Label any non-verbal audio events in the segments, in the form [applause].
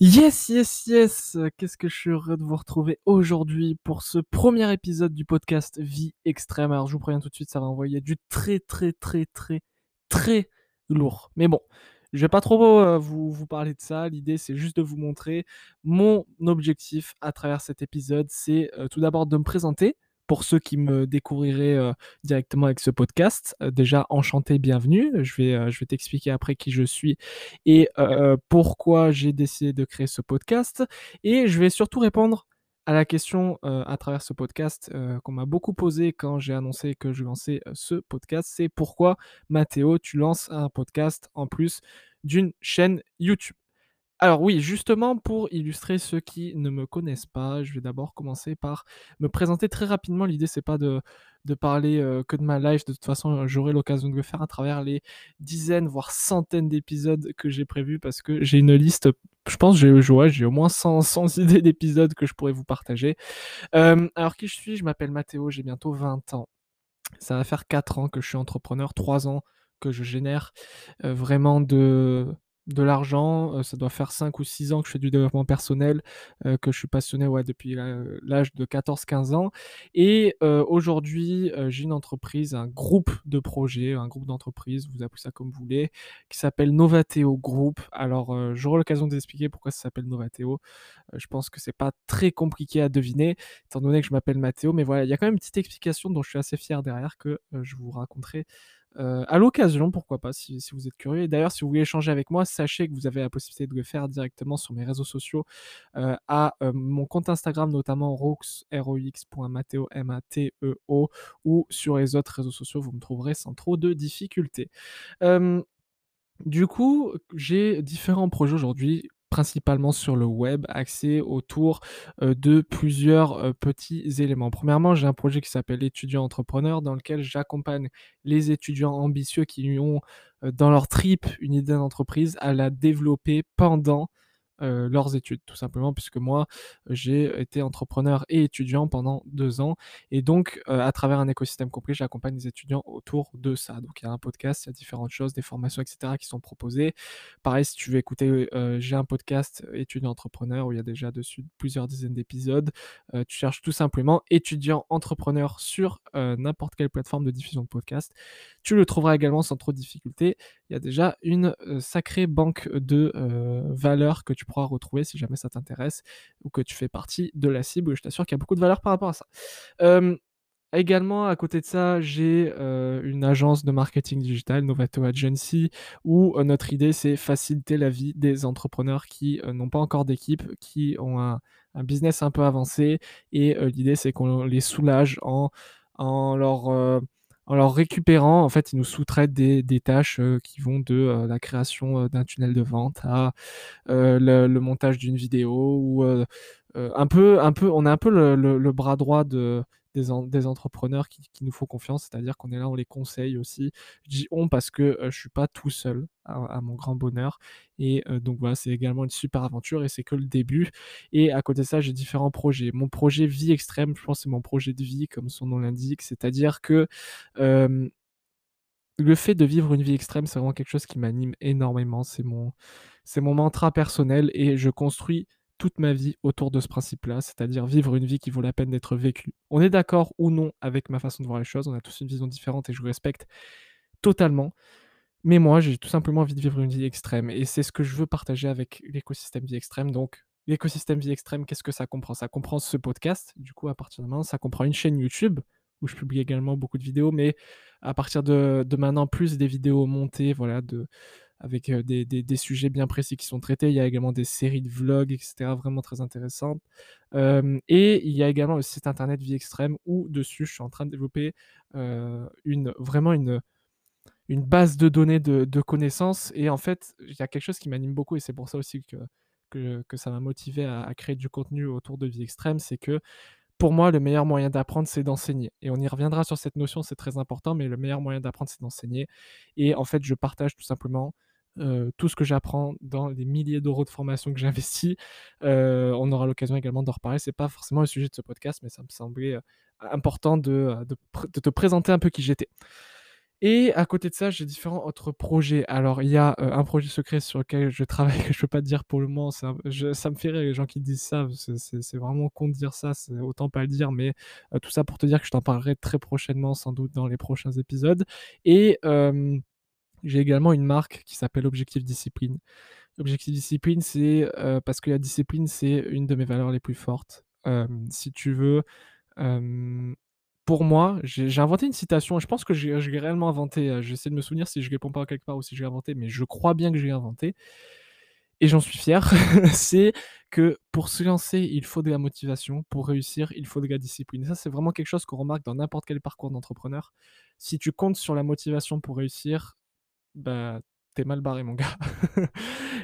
Yes, yes, yes Qu'est-ce que je suis heureux de vous retrouver aujourd'hui pour ce premier épisode du podcast Vie Extrême. Alors je vous préviens tout de suite, ça va envoyer du très très très très très lourd. Mais bon, je vais pas trop euh, vous, parler de ça. L'idée c'est juste de vous montrer mon objectif à travers cet épisode. C'est euh, tout d'abord de me présenter pour ceux qui me découvriraient euh, directement avec ce podcast, euh, déjà enchanté, bienvenue. Je vais, euh, je vais t'expliquer après qui je suis et pourquoi j'ai décidé de créer ce podcast. Et je vais surtout répondre à la question à travers ce podcast qu'on m'a beaucoup posé quand j'ai annoncé que je lançais ce podcast, c'est pourquoi Mathéo, tu lances un podcast en plus d'une chaîne YouTube. Alors oui, justement pour illustrer ceux qui ne me connaissent pas, je vais d'abord commencer par me présenter très rapidement. L'idée c'est pas de, de parler que de ma life, de toute façon j'aurai l'occasion de le faire à travers les dizaines voire centaines d'épisodes que j'ai prévus parce que j'ai une liste, je pense j'ai j'ai au moins 100, 100 [laughs] idées d'épisodes que je pourrais vous partager. Alors qui je suis? Je m'appelle Mathéo, j'ai bientôt 20 ans. Ça va faire 4 ans que je suis entrepreneur, 3 ans que je génère vraiment de de l'argent. Euh, ça doit faire 5 ou 6 ans que je fais du développement personnel, euh, que je suis passionné depuis l'âge de 14-15 ans. Et euh, aujourd'hui, j'ai une entreprise, un groupe de projets, un groupe d'entreprises, vous appelez ça comme vous voulez, qui s'appelle Novateo Group. Alors, j'aurai l'occasion d'expliquer pourquoi ça s'appelle Novateo. je pense que c'est pas très compliqué à deviner, étant donné que je m'appelle Mathéo. Mais voilà, il y a quand même une petite explication dont je suis assez fier derrière que je vous raconterai euh, à l'occasion, pourquoi pas, si, vous êtes curieux. D'ailleurs, si vous voulez échanger avec moi, sachez que vous avez la possibilité de le faire directement sur mes réseaux sociaux, euh, à euh, mon compte Instagram, notamment rox, rox.mateo, M-A-T-E-O, ou sur les autres réseaux sociaux, vous me trouverez sans trop de difficultés. du coup, j'ai différents projets aujourd'hui principalement sur le web, axé autour de plusieurs petits éléments. Premièrement, j'ai un projet qui s'appelle étudiant entrepreneur dans lequel j'accompagne les étudiants ambitieux qui ont dans leur trip une idée d'entreprise à la développer pendant euh, leurs études, tout simplement, puisque moi, j'ai été entrepreneur et étudiant pendant deux ans. Et donc, euh, à travers un écosystème compris, j'accompagne les étudiants autour de ça. Donc, il y a un podcast, il y a différentes choses, des formations, etc., qui sont proposées. Pareil, si tu veux écouter, euh, j'ai un podcast étudiant entrepreneur où il y a déjà dessus plusieurs dizaines d'épisodes. tu cherches tout simplement étudiant entrepreneur sur n'importe quelle plateforme de diffusion de podcast. Tu le trouveras également sans trop de difficultés. Il y a déjà une sacrée banque de valeurs que tu pourras retrouver si jamais ça t'intéresse ou que tu fais partie de la cible. Je t'assure qu'il y a beaucoup de valeur par rapport à ça. Également, à côté de ça, j'ai une agence de marketing digital, Novato Agency, où notre idée, c'est faciliter la vie des entrepreneurs qui n'ont pas encore d'équipe, qui ont un, business un peu avancé. Et l'idée, c'est qu'on les soulage en, en leur en leur récupérant, en fait, ils nous sous-traitent des, tâches euh, qui vont de euh, la création euh, d'un tunnel de vente à le, montage d'une vidéo ou un peu, un peu, on est un peu le bras droit de, des, entrepreneurs qui, nous font confiance, c'est-à-dire qu'on est là, on les conseille aussi. Je dis on parce que je suis pas tout seul, à, mon grand bonheur. Et donc voilà, c'est également une super aventure et c'est que le début. Et à côté de ça, j'ai différents projets. Mon projet vie extrême, je pense, c'est mon projet de vie, comme son nom l'indique, c'est-à-dire que le fait de vivre une vie extrême, c'est vraiment quelque chose qui m'anime énormément. C'est mon, c'est mon mantra personnel et je construis toute ma vie autour de ce principe-là, c'est-à-dire vivre une vie qui vaut la peine d'être vécue. On est d'accord ou non avec ma façon de voir les choses, on a tous une vision différente et je respecte totalement. Mais moi, j'ai tout simplement envie de vivre une vie extrême et c'est ce que je veux partager avec l'écosystème vie extrême. Donc, l'écosystème vie extrême, qu'est-ce que ça comprend? Ça comprend ce podcast, du coup, à partir de maintenant, ça comprend une chaîne YouTube où je publie également beaucoup de vidéos, mais à partir de, de maintenant, plus des vidéos montées, voilà, de, avec des, sujets bien précis qui sont traités. Il y a également des séries de vlogs, etc., vraiment très intéressantes. et il y a également le site internet Vie Extrême où dessus je suis en train de développer une, vraiment une, une base de données de, connaissances. Et en fait, il y a quelque chose qui m'anime beaucoup et c'est pour ça aussi que, que, ça m'a motivé à, créer du contenu autour de Vie Extrême, c'est que pour moi, le meilleur moyen d'apprendre, c'est d'enseigner. Et on y reviendra sur cette notion, c'est très important, mais le meilleur moyen d'apprendre, c'est d'enseigner. Et en fait, je partage tout simplement euh, tout ce que j'apprends dans les milliers d'euros de formation que j'investis. Euh, on aura l'occasion également d'en reparler. C'est pas forcément le sujet de ce podcast, mais ça me semblait euh, important de, te présenter un peu qui j'étais. Et à côté de ça, j'ai différents autres projets. Alors, il y a un projet secret sur lequel je travaille [laughs] que je peux pas te dire pour le moment. ça me fait rire les gens qui disent ça. C'est vraiment con de dire ça. Autant pas le dire. Mais tout ça pour te dire que je t'en parlerai très prochainement, sans doute dans les prochains épisodes. Et j'ai également une marque qui s'appelle Objectif Discipline. Objectif Discipline, c'est euh, parce que la discipline, c'est une de mes valeurs les plus fortes. si tu veux, pour moi, j'ai inventé une citation, je pense que je l'ai réellement inventé, euh, j'essaie de me souvenir si je réponds pas quelque part ou si je l'ai inventé, mais je crois bien que j'ai inventé et j'en suis fier, [laughs] c'est que pour se lancer, il faut de la motivation, pour réussir, il faut de la discipline. Et ça, c'est vraiment quelque chose qu'on remarque dans n'importe quel parcours d'entrepreneur. Si tu comptes sur la motivation pour réussir, bah, mal barré, mon gars. [laughs]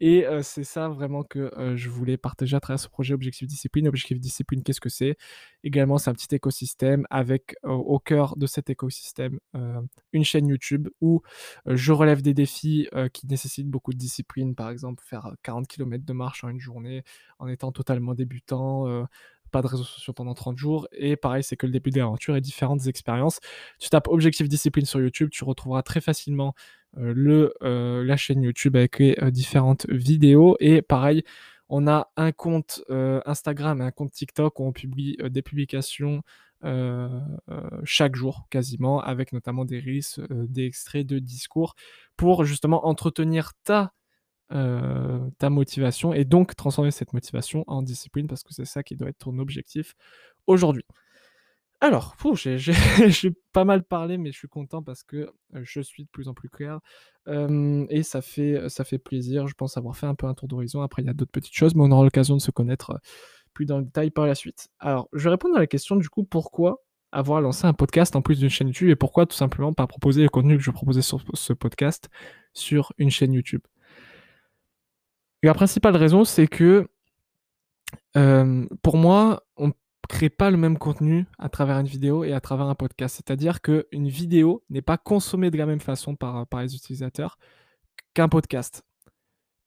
et c'est ça vraiment que je voulais partager à travers ce projet Objectif Discipline. Objectif Discipline, qu'est-ce que c'est? Également, c'est un petit écosystème avec au cœur de cet écosystème une chaîne YouTube où je relève des défis qui nécessitent beaucoup de discipline. Par exemple, faire 40 km de marche en une journée en étant totalement débutant de réseaux sociaux pendant 30 jours. Et pareil, c'est que le début de l'aventure et différentes expériences. Tu tapes Objectif Discipline sur YouTube, tu retrouveras très facilement euh, le, euh, la chaîne YouTube avec les euh, différentes vidéos. Et pareil, on a un compte Instagram et un compte TikTok où on publie des publications chaque jour quasiment, avec notamment des risques, des extraits de discours, pour justement entretenir ta ta motivation et donc transformer cette motivation en discipline parce que c'est ça qui doit être ton objectif aujourd'hui. Alors, [laughs] j'ai pas mal parlé, mais je suis content parce que je suis de plus en plus clair et ça fait, ça fait plaisir. Je pense avoir fait un peu un tour d'horizon. Après, il y a d'autres petites choses, mais on aura l'occasion de se connaître plus dans le détail par la suite. Alors, je vais répondre à la question du coup pourquoi avoir lancé un podcast en plus d'une chaîne YouTube et pourquoi tout simplement pas proposer le contenu que je proposais sur ce podcast sur une chaîne YouTube? La principale raison, c'est que pour moi, on ne crée pas le même contenu à travers une vidéo et à travers un podcast. C'est-à-dire qu'une vidéo n'est pas consommée de la même façon par, par les utilisateurs qu'un podcast.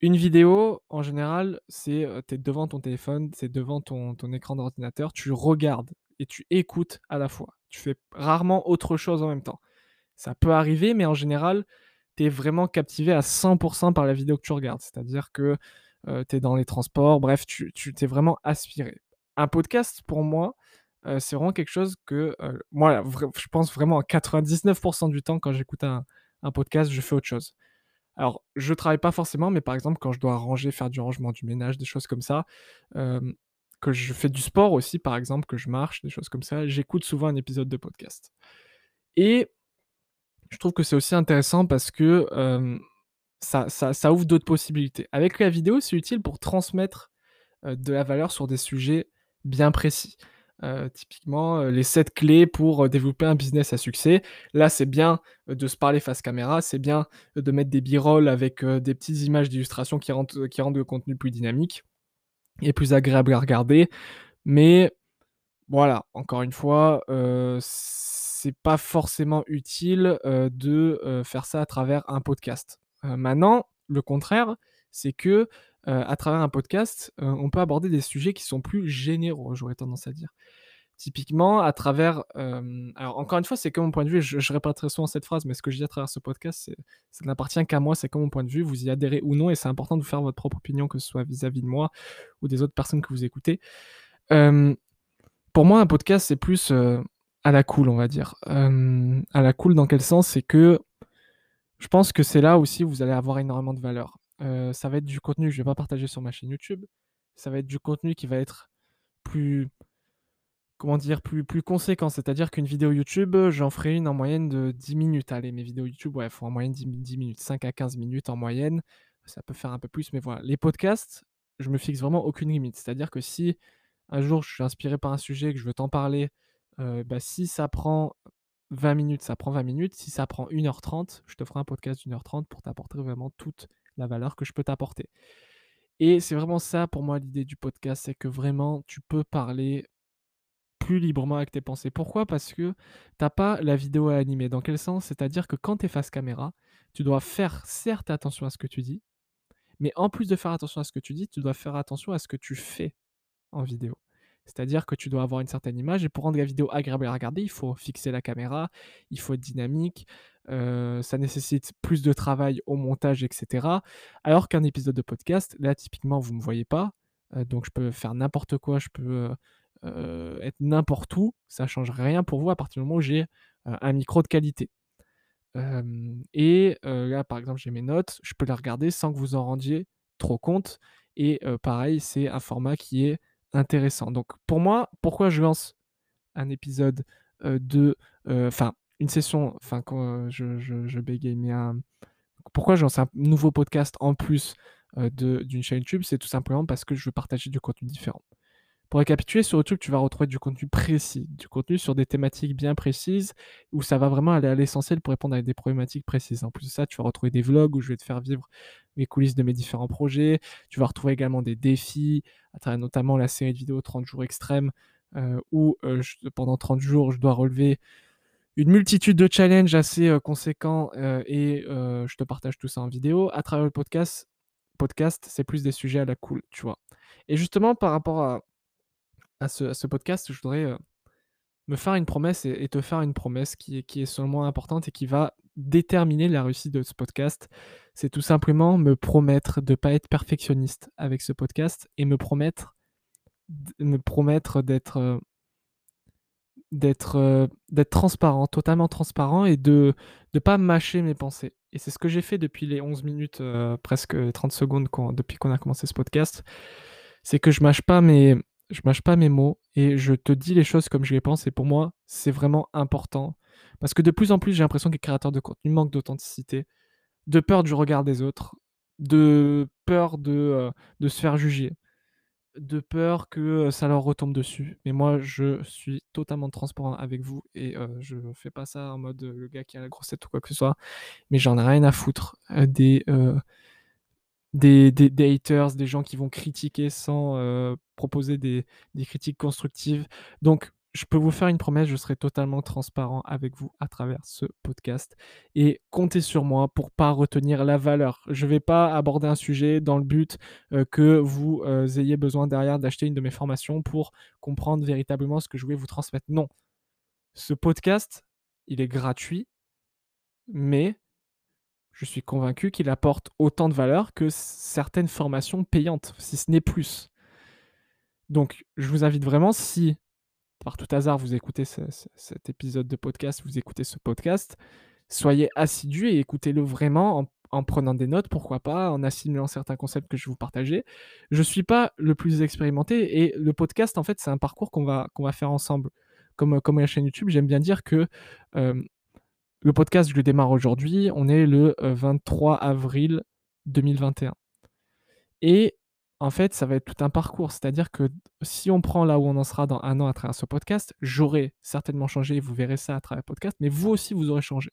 Une vidéo, en général, c'est tu es devant ton téléphone, c'est devant ton, ton écran d'ordinateur, tu regardes et tu écoutes à la fois. Tu fais rarement autre chose en même temps. Ça peut arriver, mais en général, vraiment captivé à 100% par la vidéo que tu regardes. C'est-à-dire que euh, tu es dans les transports, bref, tu t'es vraiment aspiré. Un podcast, pour moi, euh, c'est vraiment quelque chose que euh, moi, je pense vraiment à 99% du temps, quand j'écoute un, podcast, je fais autre chose. Alors, je travaille pas forcément, mais par exemple, quand je dois ranger, faire du rangement, du ménage, des choses comme ça, que je fais du sport aussi, par exemple, que je marche, des choses comme ça, j'écoute souvent un épisode de podcast. Et je trouve que c'est aussi intéressant parce que ça, ouvre d'autres possibilités. Avec la vidéo, c'est utile pour transmettre de la valeur sur des sujets bien précis. typiquement, les 7 clés pour développer un business à succès. Là, c'est bien de se parler face caméra, c'est bien de mettre des b-rolls avec des petites images d'illustration qui rendent, qui rendent le contenu plus dynamique et plus agréable à regarder. Mais voilà, encore une fois, c'est pas forcément utile de faire ça à travers un podcast. maintenant, le contraire, c'est que à travers un podcast, on peut aborder des sujets qui sont plus généraux, j'aurais tendance à dire. Typiquement, à travers. alors, encore une fois, c'est comme mon point de vue, je, je répéterai souvent cette phrase, mais ce que je dis à travers ce podcast, ça n'appartient qu'à moi, c'est comme mon point de vue, vous y adhérez ou non, et c'est important de vous faire votre propre opinion, que ce soit vis-à-vis de moi ou des autres personnes que vous écoutez. pour moi, un podcast, c'est plus à la cool, on va dire. à la cool, dans quel sens? C'est que je pense que c'est là aussi où vous allez avoir énormément de valeur. ça va être du contenu que je ne vais pas partager sur ma chaîne YouTube. Ça va être du contenu qui va être plus, comment dire, plus, conséquent. C'est-à-dire qu'une vidéo YouTube, j'en ferai une en moyenne de 10 minutes. Allez, mes vidéos YouTube, ouais, faut en moyenne 10, 10, minutes, 5 à 15 minutes en moyenne. Ça peut faire un peu plus, mais voilà. Les podcasts, je me fixe vraiment aucune limite. C'est-à-dire que si un jour je suis inspiré par un sujet, que je veux t'en parler, bah, si ça prend 20 minutes, ça prend 20 minutes. Si ça prend 1h30, je te ferai un podcast d'une heure 30 pour t'apporter vraiment toute la valeur que je peux t'apporter. Et c'est vraiment ça pour moi l'idée du podcast, c'est que vraiment tu peux parler plus librement avec tes pensées. Pourquoi? Parce que tu n'as pas la vidéo à animer. Dans quel sens? C'est-à-dire que quand tu es face caméra, tu dois faire certes attention à ce que tu dis, mais en plus de faire attention à ce que tu dis, tu dois faire attention à ce que tu fais en vidéo. C'est-à-dire que tu dois avoir une certaine image et pour rendre la vidéo agréable à regarder, il faut fixer la caméra, il faut être dynamique, euh, ça nécessite plus de travail au montage, etc. Alors qu'un épisode de podcast, là typiquement vous ne me voyez pas, euh, donc je peux faire n'importe quoi, je peux euh, être n'importe où, ça ne change rien pour vous à partir du moment où j'ai un micro de qualité. et là par exemple j'ai mes notes, je peux les regarder sans que vous en rendiez trop compte. Et pareil, c'est un format qui est intéressant. Donc pour moi, pourquoi je lance un épisode de... Enfin, une session, enfin quand je, je, bégaye, mais un... Pourquoi je lance un nouveau podcast en plus d'une chaîne YouTube? C'est tout simplement parce que je veux partager du contenu différent. Pour récapituler, sur YouTube, tu vas retrouver du contenu précis, du contenu sur des thématiques bien précises, où ça va vraiment aller à l'essentiel pour répondre à des problématiques précises. En plus de ça, tu vas retrouver des vlogs où je vais te faire vivre les coulisses de mes différents projets. Tu vas retrouver également des défis, à travers notamment la série de vidéos 30 jours extrêmes, euh, où euh, pendant 30 jours, je dois relever une multitude de challenges assez euh, conséquents et je te partage tout ça en vidéo. À travers le podcast, podcast c'est plus des sujets à la cool, tu vois. Et justement, par rapport à, à ce, podcast, je voudrais me faire une promesse et, te faire une promesse qui est, qui est moi importante et qui va déterminer la réussite de ce podcast. C'est tout simplement me promettre de ne pas être perfectionniste avec ce podcast et me promettre, me promettre d'être d'être d'être transparent, totalement transparent et de ne pas mâcher mes pensées. Et c'est ce que j'ai fait depuis les 11 minutes, presque 30 secondes depuis qu'on a commencé ce podcast. C'est que je mâche pas mes, je mâche pas mes mots et je te dis les choses comme je les pense. Et pour moi, c'est vraiment important. Parce que de plus en plus, j'ai l'impression que les créateurs de contenu manquent d'authenticité, de peur du regard des autres, de peur de, euh, se faire juger, de peur que euh, ça leur retombe dessus. Mais moi, je suis totalement transparent avec vous et euh, je fais pas ça en mode le gars qui a la grossette ou quoi que ce soit. Mais j'en ai rien à foutre des des, haters, des gens qui vont critiquer sans euh, proposer des, critiques constructives. Donc, je peux vous faire une promesse, je serai totalement transparent avec vous à travers ce podcast. Et comptez sur moi pour pas retenir la valeur. Je ne vais pas aborder un sujet dans le but euh, que vous euh, ayez besoin derrière d'acheter une de mes formations pour comprendre véritablement ce que je voulais vous transmettre. Non. Ce podcast, il est gratuit, mais je suis convaincu qu'il apporte autant de valeur que certaines formations payantes, si ce n'est plus. Donc, je vous invite vraiment, si par tout hasard vous écoutez cet épisode de podcast, vous écoutez ce podcast, soyez assidus et écoutez-le vraiment en, prenant des notes, pourquoi pas, en assimilant certains concepts que je vous partager. Je ne suis pas le plus expérimenté et le podcast, en fait, c'est un parcours qu'on va, va faire ensemble. Comme, comme la chaîne YouTube, j'aime bien dire que euh, le podcast, je le démarre aujourd'hui. On est le 23 euh, avril 2021. Et en fait, ça va être tout un parcours. C'est-à-dire que si on prend là où on en sera dans un an à travers ce podcast, j'aurai certainement changé. Vous verrez ça à travers le podcast, mais vous aussi, vous aurez changé.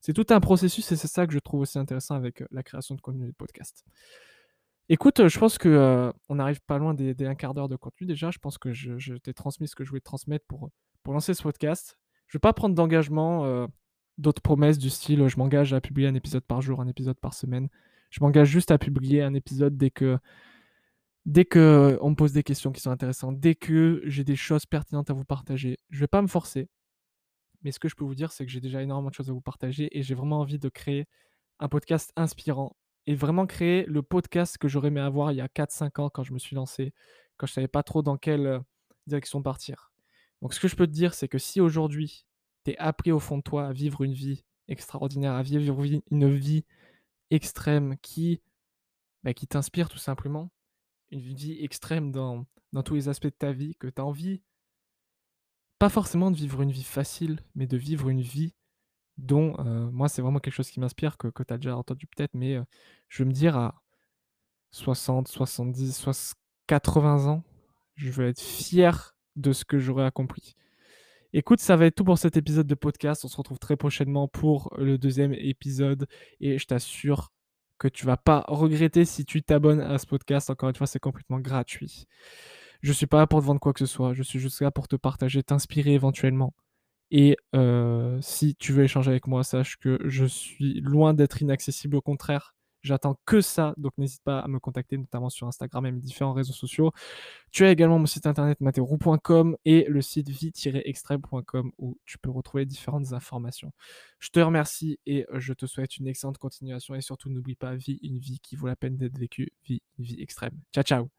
C'est tout un processus et c'est ça que je trouve aussi intéressant avec euh, la création de contenu de podcast. Écoute, je pense que euh, on arrive pas loin des, un quart d'heure de contenu déjà. Je pense que je, t'ai transmis ce que je voulais te transmettre pour, pour lancer ce podcast. Je ne vais pas prendre d'engagement d'autres promesses du style je m'engage à publier un épisode par jour, un épisode par semaine. Je m'engage juste à publier un épisode dès que dès que on me pose des questions qui sont intéressantes, dès que j'ai des choses pertinentes à vous partager. Je vais pas me forcer. Mais ce que je peux vous dire, c'est que j'ai déjà énormément de choses à vous partager et j'ai vraiment envie de créer un podcast inspirant et vraiment créer le podcast que j'aurais aimé avoir il y a 4-5 ans quand je me suis lancé, quand je savais pas trop dans quelle euh, direction partir. Donc ce que je peux te dire, c'est que si aujourd'hui appris au fond de toi à vivre une vie extraordinaire, à vivre une vie extrême qui, bah, qui t'inspire tout simplement, une vie extrême dans, tous les aspects de ta vie, que tu as envie, pas forcément de vivre une vie facile, mais de vivre une vie dont, euh, moi, c'est vraiment quelque chose qui m'inspire, que, que tu as déjà entendu peut-être, mais euh, je veux me dire à 60, 70, 80 ans, je veux être fier de ce que j'aurais accompli. Écoute, ça va être tout pour cet épisode de podcast. On se retrouve très prochainement pour le deuxième épisode et je t'assure que tu vas pas regretter si tu t'abonnes à ce podcast. Encore une fois, c'est complètement gratuit. Je suis pas là pour te vendre quoi que ce soit. Je suis juste là pour te partager, t'inspirer éventuellement. Et euh, si tu veux échanger avec moi, sache que je suis loin d'être inaccessible. Au contraire, J'attends que ça, donc n'hésite pas à me contacter, notamment sur Instagram et mes différents réseaux sociaux. Tu as également mon site internet materou.com et le site vie-extrême.com où tu peux retrouver différentes informations. Je te remercie et je te souhaite une excellente continuation et surtout n'oublie pas, vie une vie qui vaut la peine d'être vécue, vie une vie extrême. Ciao ciao